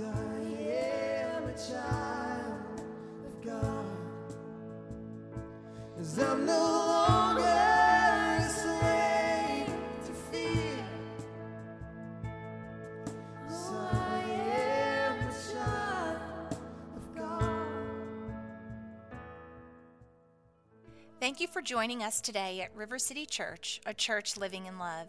I am a child of God. 'Cause I'm no longer to fear. 'Cause I am a child of God. Thank you for joining us today at River City Church, a church living in love.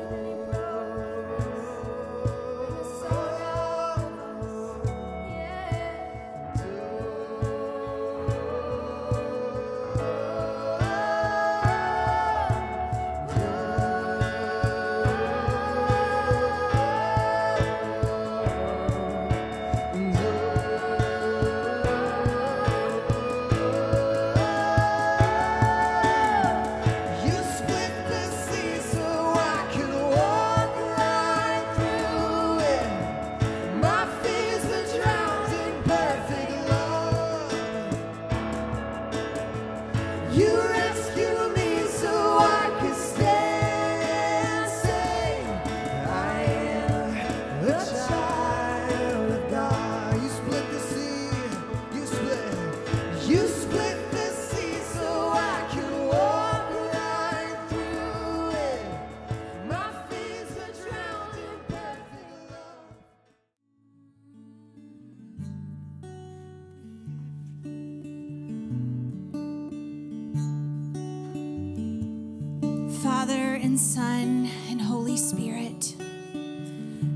and Son and Holy Spirit,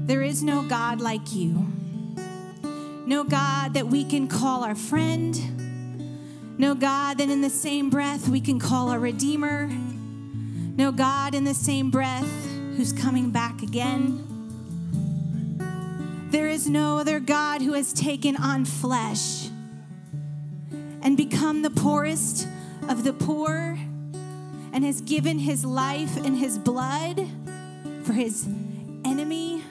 there is no God like you. No God that we can call our friend. No God that in the same breath we can call our Redeemer. No God in the same breath who's coming back again. There is no other God who has taken on flesh and become the poorest of the poor and has given his life and his blood for his enemy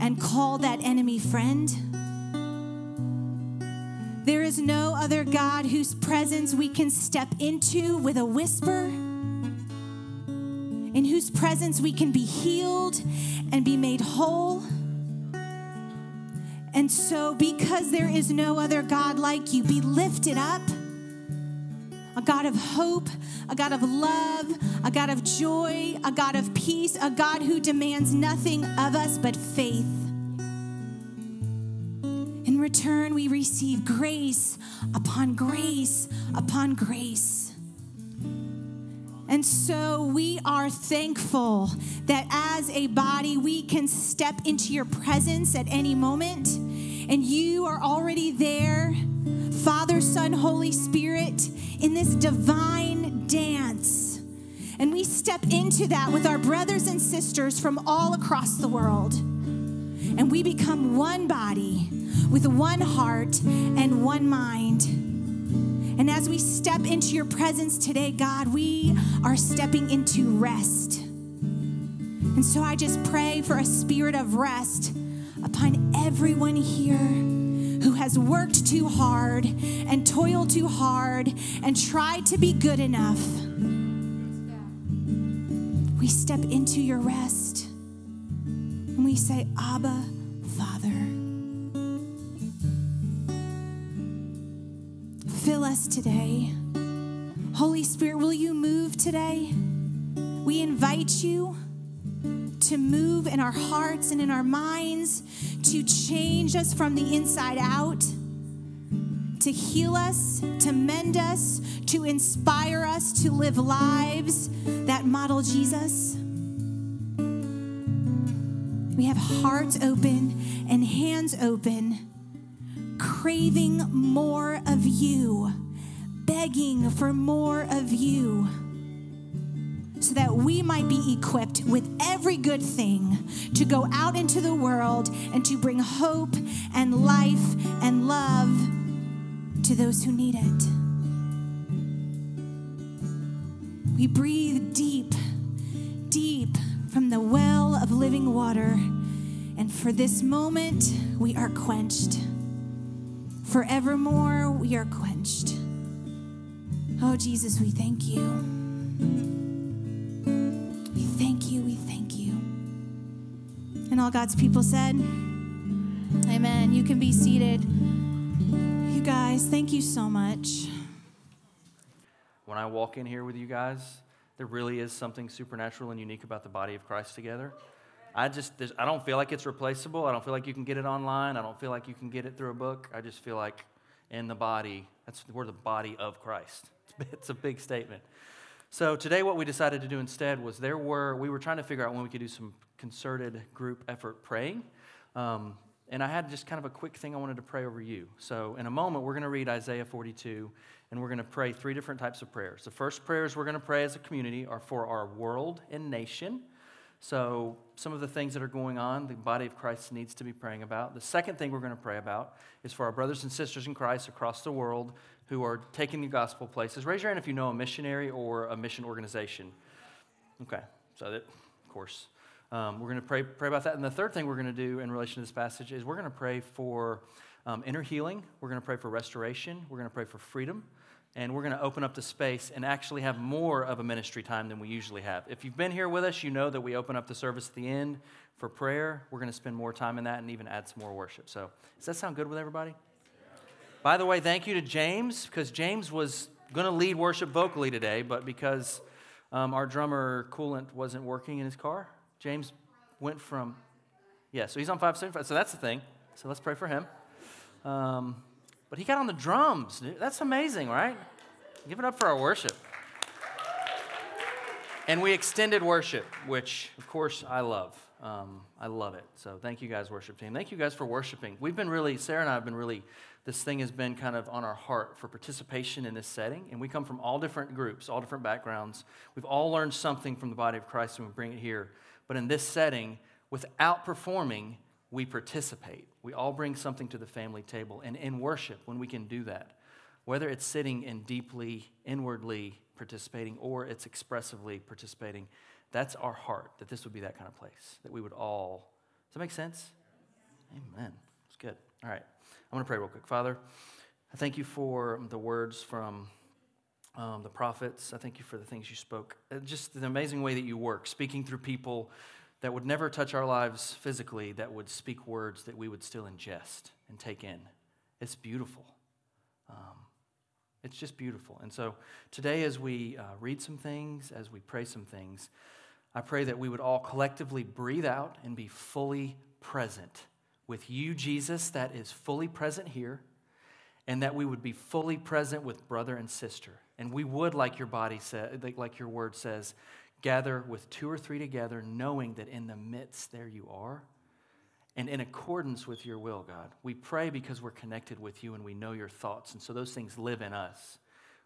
and called that enemy friend. There is no other God whose presence we can step into with a whisper, in whose presence we can be healed and be made whole. And so, because there is no other God like you, be lifted up a God of hope, a God of love, a God of joy, a God of peace, a God who demands nothing of us but faith. In return, we receive grace upon grace upon grace. And so we are thankful that as a body, we can step into your presence at any moment, and you are already there, Father, Son, Holy Spirit, in this divine dance. And we step into that with our brothers and sisters from all across the world. And we become one body with one heart and one mind. And as we step into your presence today, God, we are stepping into rest. And so I just pray for a spirit of rest upon everyone here who has worked too hard and toiled too hard and tried to be good enough. We step into your rest and we say, Abba, Father. Fill us today. Holy Spirit, will you move today? We invite you to move in our hearts and in our minds, to change us from the inside out, to heal us, to mend us, to inspire us to live lives that model Jesus. We have hearts open and hands open, craving more of you, begging for more of you so that we might be equipped with every good thing to go out into the world and to bring hope and life and love to those who need it. We breathe deep, deep from the well of living water. And for this moment, we are quenched. Forevermore, we are quenched. Oh, Jesus, we thank you. And all God's people said, Amen. You can be seated. You guys, thank you so much. When I walk in here with you guys, there really is something supernatural and unique about the body of Christ together. I just, I don't feel like it's replaceable. I don't feel like you can get it online. I don't feel like you can get it through a book. I just feel like in the body, that's, we're the body of Christ. It's, it's a big statement. So today, what we decided to do instead was there were, we were trying to figure out when we could do some concerted group effort praying. Um, and I had just kind of a quick thing I wanted to pray over you. So in a moment, we're going to read Isaiah 42, and we're going to pray three different types of prayers. The first prayers we're going to pray as a community are for our world and nation. So, some of the things that are going on, the body of Christ needs to be praying about. The second thing we're going to pray about is for our brothers and sisters in Christ across the world who are taking the gospel places. Raise your hand if you know a missionary or a mission organization. Okay, so that, of course, um, we're going to pray, pray about that. And the third thing we're going to do in relation to this passage is we're going to pray for um, inner healing, we're going to pray for restoration, we're going to pray for freedom, and we're going to open up the space and actually have more of a ministry time than we usually have. If you've been here with us, you know that we open up the service at the end for prayer. We're going to spend more time in that and even add some more worship. So, does that sound good with everybody? By the way, thank you to James because James was going to lead worship vocally today, but because um, our drummer coolant wasn't working in his car, James went from, yeah, so he's on 575. So that's the thing. So let's pray for him. Um, but he got on the drums. That's amazing, right? Give it up for our worship. And we extended worship, which, of course, I love. Um, I love it. So thank you guys, worship team. Thank you guys for worshiping. We've been really, Sarah and I have been really, this thing has been kind of on our heart for participation in this setting. And we come from all different groups, all different backgrounds. We've all learned something from the body of Christ and we bring it here. But in this setting, without performing, we participate. We all bring something to the family table. And in worship, when we can do that, whether it's sitting and deeply, inwardly participating or it's expressively participating, that's our heart, that this would be that kind of place, that we would all. Does that make sense? Amen. It's good. All right. I'm going to pray real quick. Father, I thank you for the words from um, the prophets. I thank you for the things you spoke. Just the amazing way that you work, speaking through people that would never touch our lives physically, that would speak words that we would still ingest and take in. It's beautiful. Um, it's just beautiful. And so today, as we uh, read some things, as we pray some things, I pray that we would all collectively breathe out and be fully present with you, Jesus, that is fully present here, and that we would be fully present with brother and sister. And we would, like your body like- like your word says, gather with two or three together, knowing that in the midst there you are. And in accordance with your will, God, we pray because we're connected with you and we know your thoughts. And so those things live in us.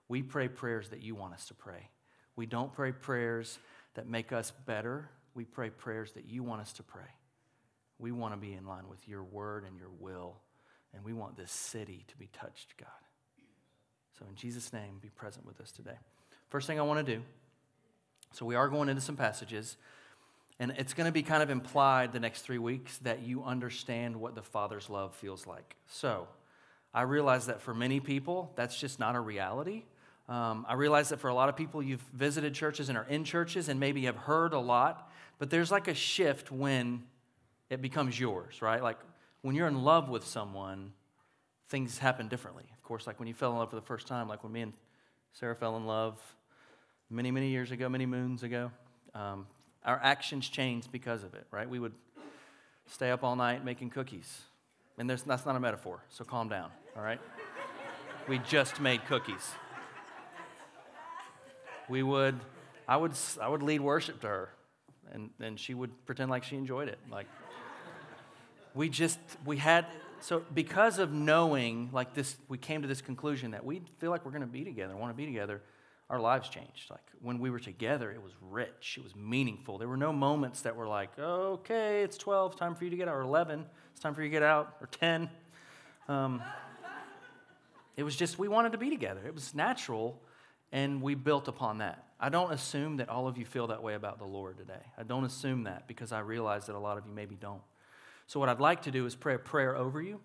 We pray prayers that you want us to pray. We don't pray prayers that make us better. We pray prayers that you want us to pray. We want to be in line with your word and your will. And we want this city to be touched, God. So in Jesus' name, be present with us today. First thing I want to do so we are going into some passages. And it's going to be kind of implied the next three weeks that you understand what the Father's love feels like. So I realize that for many people, that's just not a reality. Um, I realize that for a lot of people, you've visited churches and are in churches and maybe have heard a lot, but there's like a shift when it becomes yours, right? Like when you're in love with someone, things happen differently. Of course, like when you fell in love for the first time, like when me and Sarah fell in love many, many years ago, many moons ago. Um, our actions changed because of it, right? We would stay up all night making cookies. And that's not a metaphor, so calm down, all right? we just made cookies. We would, I would, I would lead worship to her, and, and she would pretend like she enjoyed it. Like, we just, we had, so because of knowing, like this, we came to this conclusion that we feel like we're going to be together, want to be together our lives changed. Like when we were together, it was rich, it was meaningful. There were no moments that were like, okay, it's 12, time for you to get out, or 11, it's time for you to get out, or 10. Um, it was just, we wanted to be together. It was natural, and we built upon that. I don't assume that all of you feel that way about the Lord today. I don't assume that because I realize that a lot of you maybe don't. So, what I'd like to do is pray a prayer over you.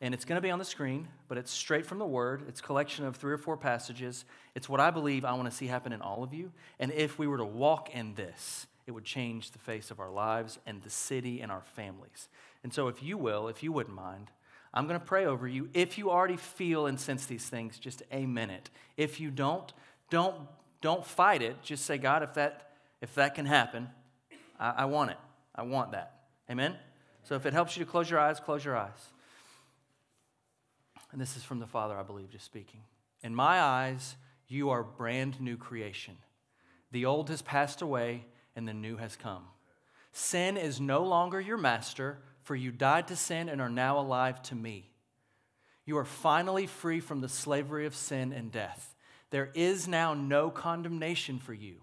And it's going to be on the screen, but it's straight from the Word. It's collection of three or four passages. It's what I believe I want to see happen in all of you. And if we were to walk in this, it would change the face of our lives and the city and our families. And so, if you will, if you wouldn't mind, I'm going to pray over you. If you already feel and sense these things, just a minute. If you don't, don't, don't fight it. Just say, God, if that, if that can happen, I, I want it. I want that. Amen? So if it helps you to close your eyes, close your eyes. And this is from the Father, I believe, just speaking. In my eyes, you are brand new creation. The old has passed away and the new has come. Sin is no longer your master, for you died to sin and are now alive to me. You are finally free from the slavery of sin and death. There is now no condemnation for you.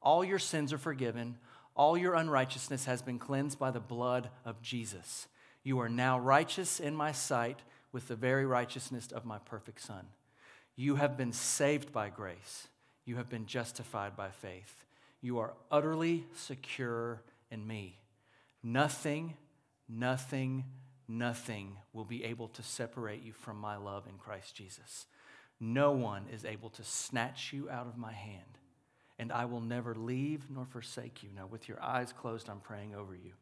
All your sins are forgiven, all your unrighteousness has been cleansed by the blood of Jesus. You are now righteous in my sight with the very righteousness of my perfect Son. You have been saved by grace, you have been justified by faith. You are utterly secure in me. Nothing, nothing, nothing will be able to separate you from my love in Christ Jesus. No one is able to snatch you out of my hand, and I will never leave nor forsake you. Now, with your eyes closed, I'm praying over you.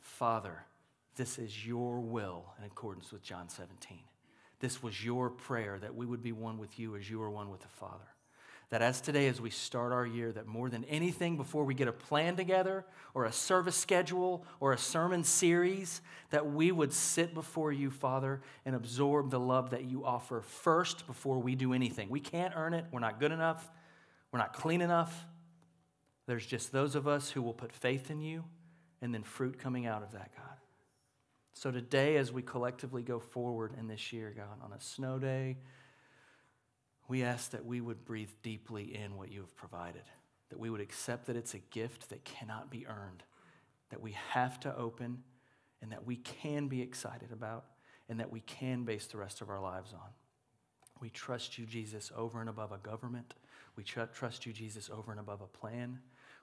Father, this is your will in accordance with John 17. This was your prayer that we would be one with you as you are one with the Father. That as today, as we start our year, that more than anything, before we get a plan together or a service schedule or a sermon series, that we would sit before you, Father, and absorb the love that you offer first before we do anything. We can't earn it. We're not good enough. We're not clean enough. There's just those of us who will put faith in you and then fruit coming out of that, God. So today, as we collectively go forward in this year, God, on a snow day, we ask that we would breathe deeply in what you have provided, that we would accept that it's a gift that cannot be earned, that we have to open, and that we can be excited about, and that we can base the rest of our lives on. We trust you, Jesus, over and above a government. We tr- trust you, Jesus, over and above a plan.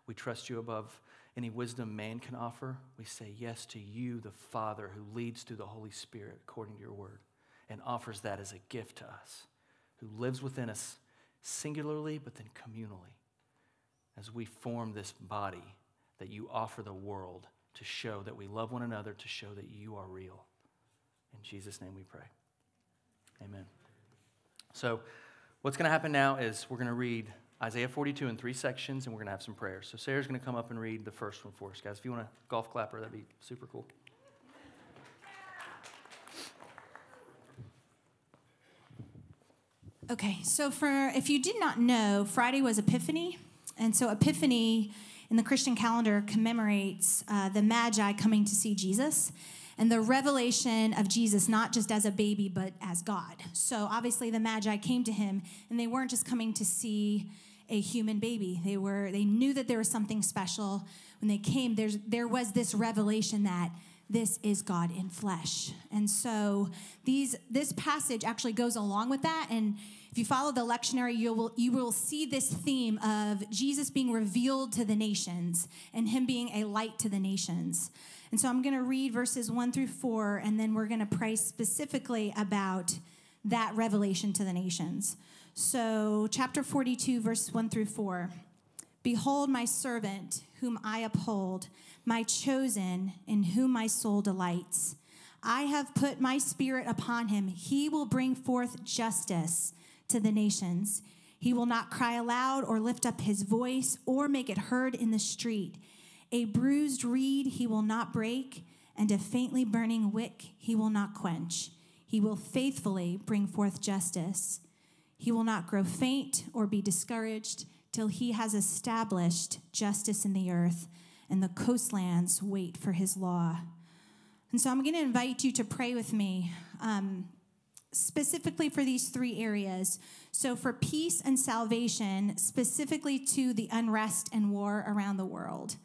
We trust you above any wisdom man can offer. We say yes to you, the Father, who leads through the Holy Spirit according to your word and offers that as a gift to us, who lives within us singularly but then communally as we form this body that you offer the world to show that we love one another, to show that you are real. In Jesus' name we pray. Amen. So, what's going to happen now is we're going to read Isaiah 42 in three sections, and we're going to have some prayers. So Sarah's going to come up and read the first one for us, guys. If you want a golf clapper, that'd be super cool. Okay, so for if you did not know, Friday was Epiphany, and so Epiphany in the Christian calendar commemorates uh, the Magi coming to see Jesus and the revelation of Jesus, not just as a baby, but as God. So obviously, the Magi came to him, and they weren't just coming to see a human baby. They were they knew that there was something special when they came. There's there was this revelation that this is God in flesh. And so these this passage actually goes along with that and if you follow the lectionary, you will, you will see this theme of Jesus being revealed to the nations and him being a light to the nations. And so I'm going to read verses one through four, and then we're going to pray specifically about that revelation to the nations. So, chapter 42, verses 1 through 4. Behold, my servant, whom I uphold, my chosen, in whom my soul delights. I have put my spirit upon him. He will bring forth justice to the nations. He will not cry aloud or lift up his voice or make it heard in the street. A bruised reed he will not break, and a faintly burning wick he will not quench. He will faithfully bring forth justice. He will not grow faint or be discouraged till he has established justice in the earth, and the coastlands wait for his law. And so I'm going to invite you to pray with me. Um, specifically for these three areas. So, for peace and salvation, specifically to the unrest and war around the world.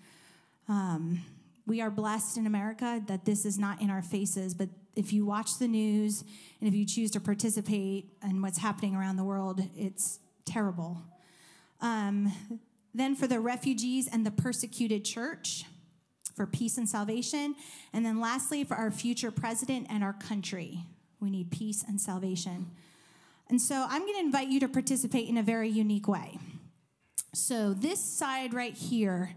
Um, we are blessed in America that this is not in our faces, but if you watch the news and if you choose to participate in what's happening around the world, it's terrible. Um, then for the refugees and the persecuted church, for peace and salvation, and then lastly for our future president and our country. We need peace and salvation. And so I'm going to invite you to participate in a very unique way. So, this side right here,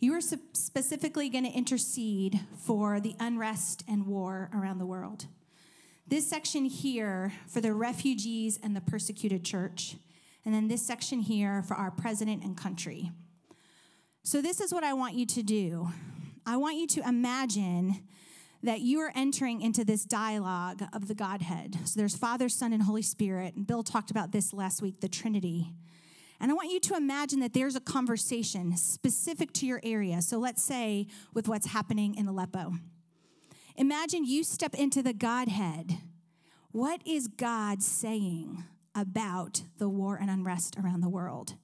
you are specifically going to intercede for the unrest and war around the world. This section here for the refugees and the persecuted church. And then this section here for our president and country. So, this is what I want you to do. I want you to imagine that you are entering into this dialogue of the Godhead. So, there's Father, Son, and Holy Spirit. And Bill talked about this last week the Trinity. And I want you to imagine that there's a conversation specific to your area. So, let's say with what's happening in Aleppo. Imagine you step into the Godhead. What is God saying about the war and unrest around the world?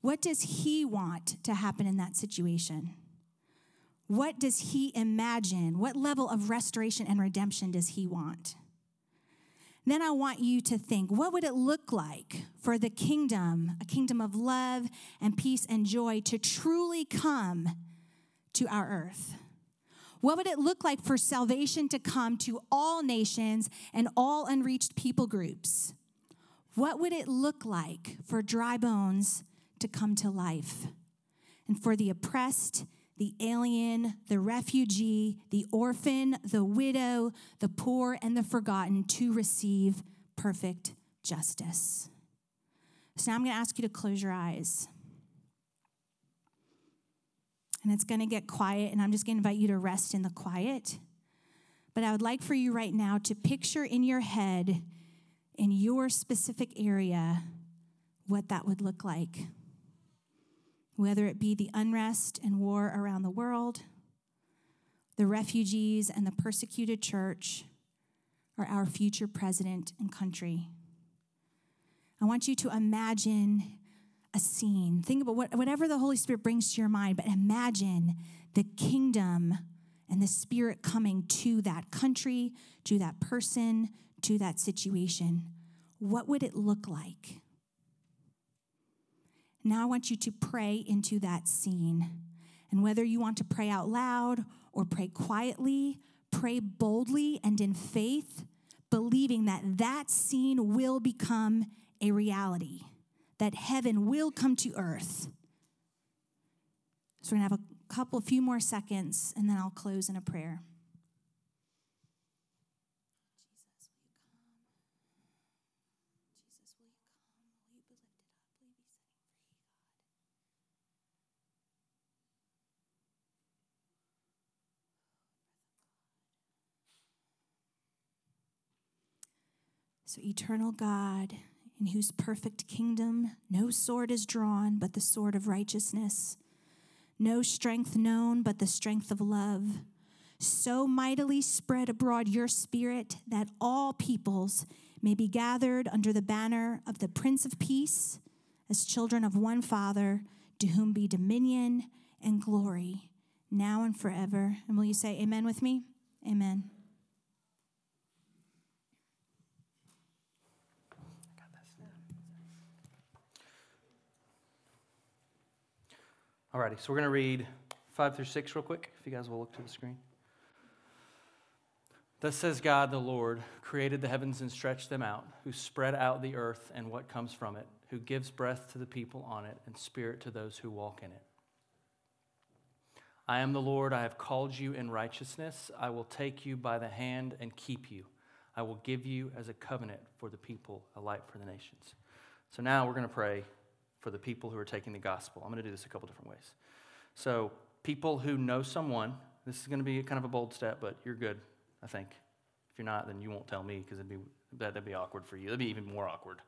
What does He want to happen in that situation? What does He imagine? What level of restoration and redemption does He want? Then I want you to think what would it look like for the kingdom, a kingdom of love and peace and joy, to truly come to our earth? What would it look like for salvation to come to all nations and all unreached people groups? What would it look like for dry bones to come to life? And for the oppressed, the alien, the refugee, the orphan, the widow, the poor, and the forgotten to receive perfect justice. So now I'm going to ask you to close your eyes and it's going to get quiet, and I'm just going to invite you to rest in the quiet. But I would like for you right now to picture in your head, in your specific area, what that would look like. Whether it be the unrest and war around the world, the refugees and the persecuted church, or our future president and country. I want you to imagine a scene. Think about what, whatever the Holy Spirit brings to your mind, but imagine the kingdom and the Spirit coming to that country, to that person, to that situation. What would it look like? Now I want you to pray into that scene. And whether you want to pray out loud or pray quietly, pray boldly and in faith, believing that that scene will become a reality that heaven will come to earth. So we're going to have a couple, a few more seconds, and then I'll close in a prayer. Eternal God, in whose perfect kingdom no sword is drawn but the sword of righteousness, no strength known but the strength of love. So mightily spread abroad your spirit that all peoples may be gathered under the banner of the Prince of Peace as children of one Father, to whom be dominion and glory now and forever. And will you say amen with me? Amen. Alrighty, so we're going to read 5 through 6 real quick, if you guys will look to the screen. Thus says God the Lord, created the heavens and stretched them out, who spread out the earth and what comes from it, who gives breath to the people on it and spirit to those who walk in it. I am the Lord, I have called you in righteousness. I will take you by the hand and keep you. I will give you as a covenant for the people, a light for the nations. So now we're going to pray for the people who are taking the gospel. I'm going to do this a couple different ways. So, people who know someone, this is going to be kind of a bold step, but you're good, I think. If you're not, then you won't tell me because it'd be, that'd be awkward for you. It'd be even more awkward.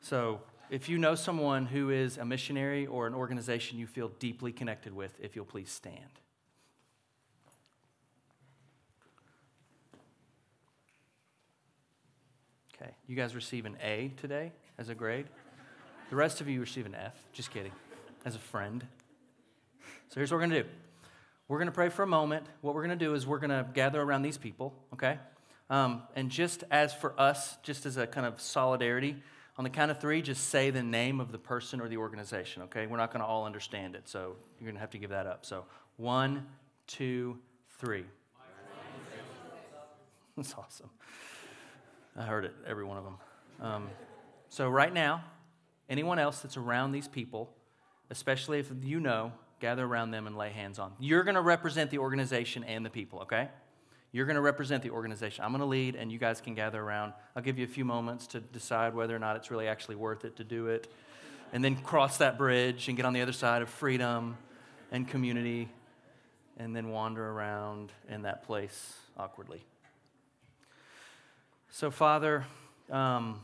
So, if you know someone who is a missionary or an organization you feel deeply connected with, if you'll please stand. Okay, you guys receive an A today as a grade. The rest of you receive an F. Just kidding. As a friend. So here's what we're going to do we're going to pray for a moment. What we're going to do is we're going to gather around these people, okay? Um, and just as for us, just as a kind of solidarity, On the count of three, just say the name of the person or the organization, okay? We're not going to all understand it, so you're going to have to give that up. So, one, two, three. That's awesome. I heard it, every one of them. Um, so, right now, anyone else that's around these people, especially if you know, gather around them and lay hands on. You're going to represent the organization and the people, okay? You're going to represent the organization. I'm going to lead, and you guys can gather around. I'll give you a few moments to decide whether or not it's really actually worth it to do it. And then cross that bridge and get on the other side of freedom and community, and then wander around in that place awkwardly. So, Father, um,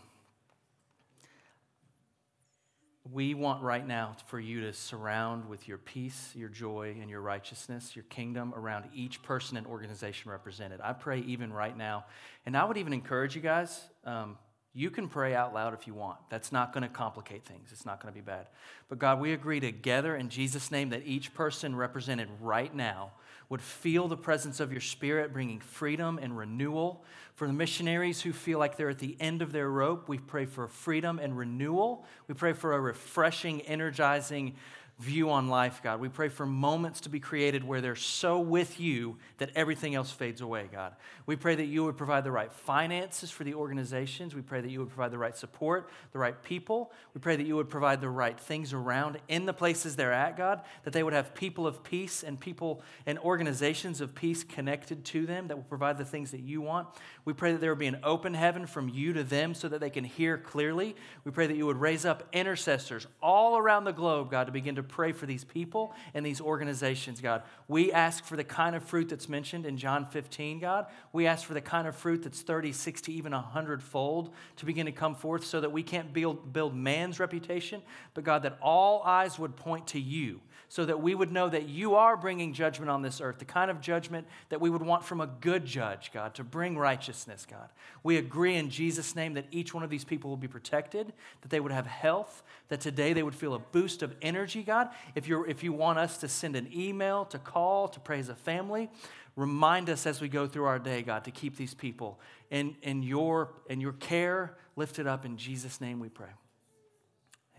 we want right now for you to surround with your peace, your joy, and your righteousness, your kingdom around each person and organization represented. I pray even right now. And I would even encourage you guys um, you can pray out loud if you want. That's not going to complicate things, it's not going to be bad. But God, we agree together in Jesus' name that each person represented right now would feel the presence of your spirit bringing freedom and renewal. For the missionaries who feel like they're at the end of their rope, we pray for freedom and renewal. We pray for a refreshing, energizing, view on life, God. We pray for moments to be created where they're so with you that everything else fades away, God. We pray that you would provide the right finances for the organizations. We pray that you would provide the right support, the right people. We pray that you would provide the right things around in the places they're at, God, that they would have people of peace and people and organizations of peace connected to them that will provide the things that you want. We pray that there would be an open heaven from you to them so that they can hear clearly. We pray that you would raise up intercessors all around the globe, God, to begin to pray for these people and these organizations, God. We ask for the kind of fruit that's mentioned in John 15, God. We ask for the kind of fruit that's 30, 60, even 100 fold to begin to come forth so that we can't build, build man's reputation, but God, that all eyes would point to you so that we would know that you are bringing judgment on this earth, the kind of judgment that we would want from a good judge, God, to bring righteousness, God. We agree in Jesus' name that each one of these people will be protected, that they would have health, that today they would feel a boost of energy, God. If, you're, if you want us to send an email, to call, to praise a family, remind us as we go through our day, God, to keep these people in, in, your, in your care lifted up. In Jesus' name we pray.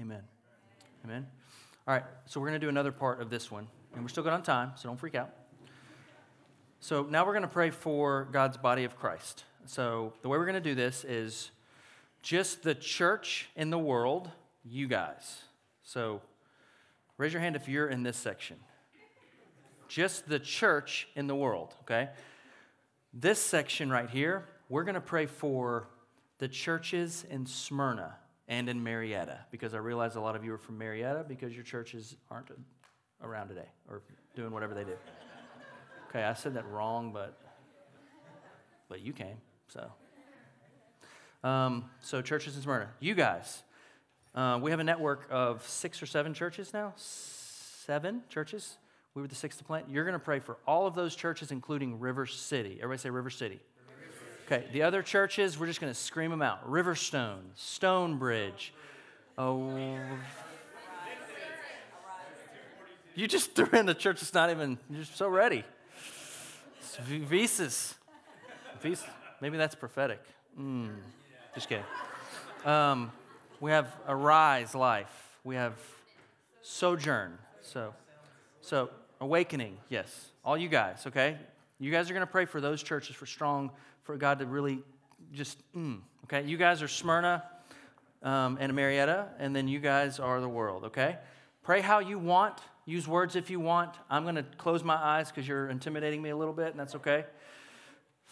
Amen. Amen. All right, so we're going to do another part of this one, and we're still good on time, so don't freak out. So now we're going to pray for God's body of Christ. So the way we're going to do this is just the church in the world, you guys. So raise your hand if you're in this section. Just the church in the world, okay? This section right here, we're going to pray for the churches in Smyrna and in Marietta because I realize a lot of you are from Marietta because your churches aren't around today or doing whatever they do. Okay, I said that wrong, but but you came, so. Um, so churches in Smyrna, you guys, uh, we have a network of six or seven churches now. Seven churches. We were the sixth to plant. You're going to pray for all of those churches, including River City. Everybody say River City. Okay, the other churches, we're just going to scream them out Riverstone, Stonebridge. Oh. You just threw in the church that's not even, you're so ready. It's Visas. Visas. Maybe that's prophetic. Mm, just kidding. Um, we have Arise Life. We have Sojourn. So, so Awakening, yes. All you guys, okay? You guys are going to pray for those churches for strong, for God to really just, mm, okay? You guys are Smyrna um, and Marietta, and then you guys are the world, okay? Pray how you want. Use words if you want. I'm going to close my eyes because you're intimidating me a little bit, and that's okay.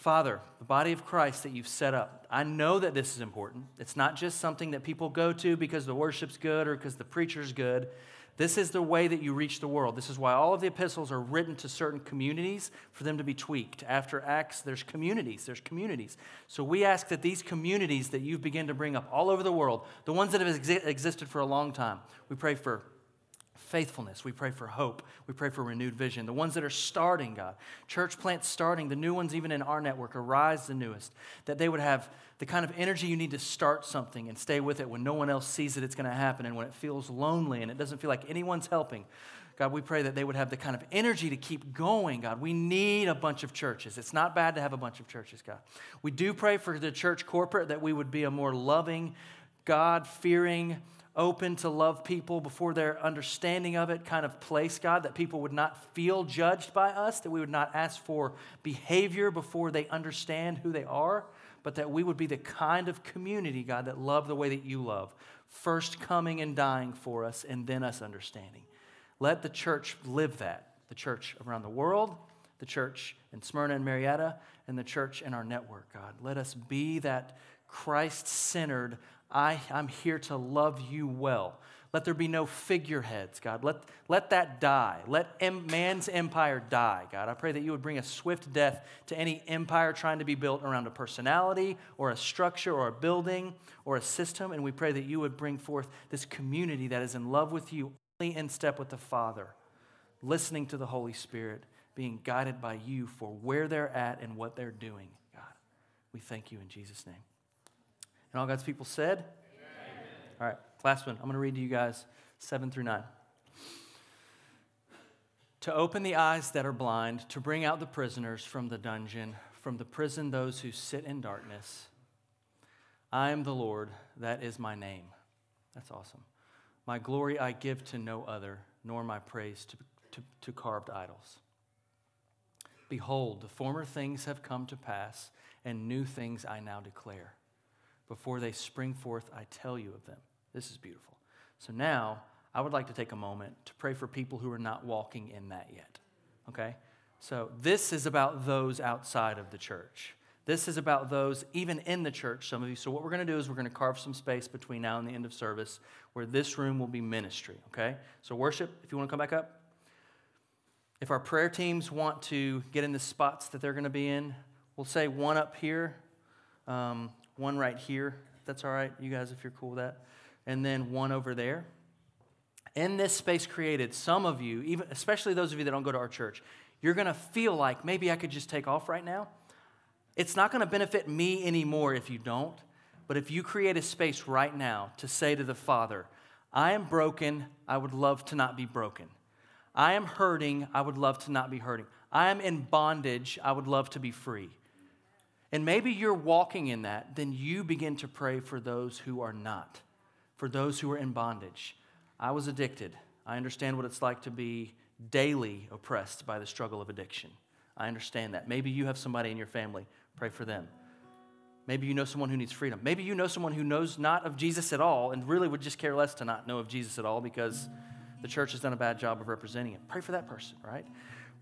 Father, the body of Christ that you've set up, I know that this is important. It's not just something that people go to because the worship's good or because the preacher's good. This is the way that you reach the world. This is why all of the epistles are written to certain communities for them to be tweaked. After Acts, there's communities. There's communities. So we ask that these communities that you've begun to bring up all over the world, the ones that have exi- existed for a long time, we pray for faithfulness. We pray for hope. We pray for renewed vision. The ones that are starting, God, church plants starting, the new ones even in our network, Arise the newest, that they would have the kind of energy you need to start something and stay with it when no one else sees that it's going to happen and when it feels lonely and it doesn't feel like anyone's helping. God, we pray that they would have the kind of energy to keep going, God. We need a bunch of churches. It's not bad to have a bunch of churches, God. We do pray for the church corporate that we would be a more loving, God fearing, open to love people before their understanding of it kind of place, God, that people would not feel judged by us, that we would not ask for behavior before they understand who they are, but that we would be the kind of community, God, that love the way that you love, first coming and dying for us, and then us understanding. Let the church live that, the church around the world, the church in Smyrna and Marietta, and the church in our network, God. Let us be that Christ centered, I, I'm here to love you well. Let there be no figureheads, God. Let, let that die. Let em, man's empire die, God. I pray that you would bring a swift death to any empire trying to be built around a personality or a structure or a building or a system. And we pray that you would bring forth this community that is in love with you, only in step with the Father, listening to the Holy Spirit, being guided by you for where they're at and what they're doing, God. We thank you in Jesus' name. And all God's people said, Amen. All right, last one. I'm going to read to you guys 7 through 9. To open the eyes that are blind, to bring out the prisoners from the dungeon, from the prison those who sit in darkness. I am the Lord, that is my name. That's awesome. My glory I give to no other, nor my praise to, to, to carved idols. Behold, the former things have come to pass, and new things I now declare. Before they spring forth, I tell you of them. This is beautiful. So now, I would like to take a moment to pray for people who are not walking in that yet. Okay? So this is about those outside of the church. This is about those even in the church, some of you. So, what we're going to do is we're going to carve some space between now and the end of service where this room will be ministry, okay? So, worship, if you want to come back up. If our prayer teams want to get in the spots that they're going to be in, we'll say one up here, um, one right here. That's all right, you guys, if you're cool with that. And then one over there. In this space created, some of you, even especially those of you that don't go to our church, you're to feel like maybe I could just take off right now. It's not to benefit me anymore if you don't. But if you create a space right now to say to the Father, I am broken, I would love to not be broken. I am hurting, I would love to not be hurting. I am in bondage, I would love to be free. And maybe you're walking in that, then you begin to pray for those who are not, for those who are in bondage. I was addicted. I understand what it's like to be daily oppressed by the struggle of addiction. I understand that. Maybe you have somebody in your family, pray for them. Maybe you know someone who needs freedom. Maybe you know someone who knows not of Jesus at all and really would just care less to not know of Jesus at all because the church has done a bad job of representing it. Pray for that person, right?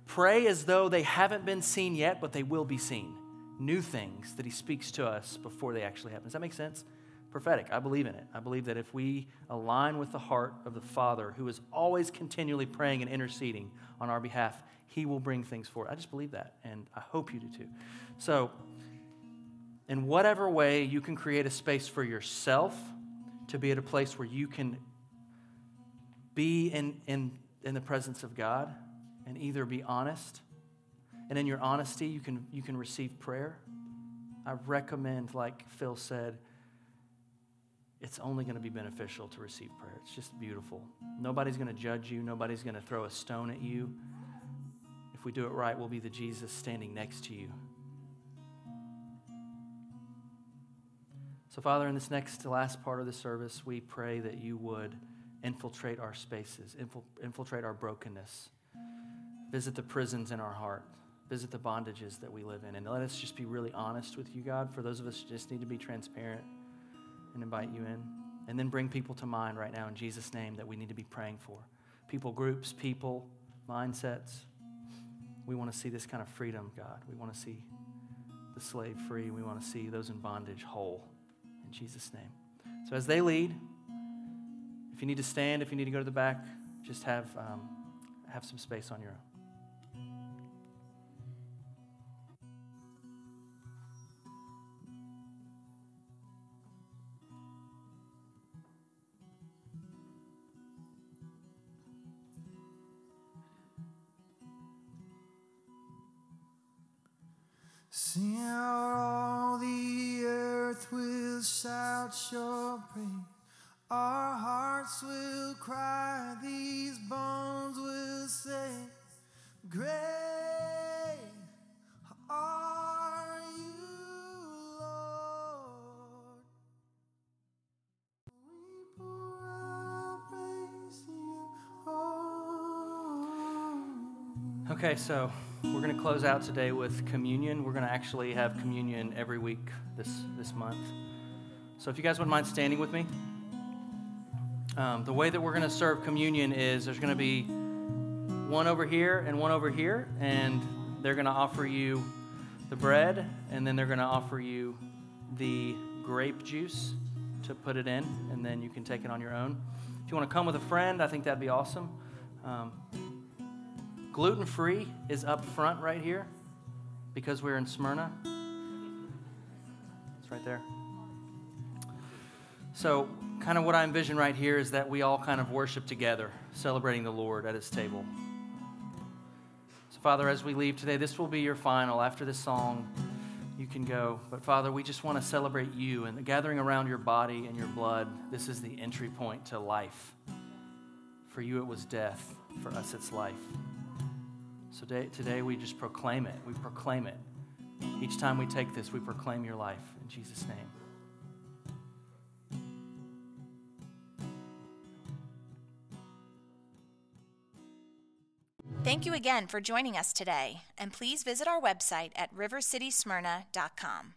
Pray as though they haven't been seen yet, but they will be seen. New things that he speaks to us before they actually happen. Does that make sense? Prophetic. I believe in it. I believe that if we align with the heart of the Father, who is always continually praying and interceding on our behalf, he will bring things forward. I just believe that, and I hope you do too. So, in whatever way you can create a space for yourself to be at a place where you can be in, in, in the presence of God and either be honest, and in your honesty, you can, you can receive prayer. I recommend, like Phil said, it's only going to be beneficial to receive prayer. It's just beautiful. Nobody's going to judge you, nobody's going to throw a stone at you. If we do it right, we'll be the Jesus standing next to you. So, Father, in this next to last part of the service, we pray that you would infiltrate our spaces, infiltrate our brokenness, visit the prisons in our heart, visit the bondages that we live in, and let us just be really honest with you, God. For those of us just need to be transparent and invite you in. And then bring people to mind right now in Jesus' name that we need to be praying for. People groups, people, mindsets. We want to see this kind of freedom, God. We want to see the slave free. We want to see those in bondage whole in Jesus' name. So as they lead, if you need to stand, if you need to go to the back, just have, um, have some space on your own. Okay, so we're going to close out today with communion. We're going to actually have communion every week this, this month. So if you guys wouldn't mind standing with me. Um, the way that we're going to serve communion is there's going to be one over here and one over here, and they're going to offer you the bread, and then they're going to offer you the grape juice to put it in, and then you can take it on your own. If you want to come with a friend, I think that'd be awesome. Um, Gluten free is up front right here because we're in Smyrna. It's right there. So, kind of what I envision right here is that we all kind of worship together, celebrating the Lord at his table. So, Father, as we leave today, this will be your final. After this song, you can go. But, Father, we just want to celebrate you and the gathering around your body and your blood. This is the entry point to life. For you, it was death. For us, it's life. So today, today we just proclaim it. We proclaim it. Each time we take this, we proclaim your life in Jesus' name. Thank you again for joining us today, and please visit our website at rivercitysmyrna.com.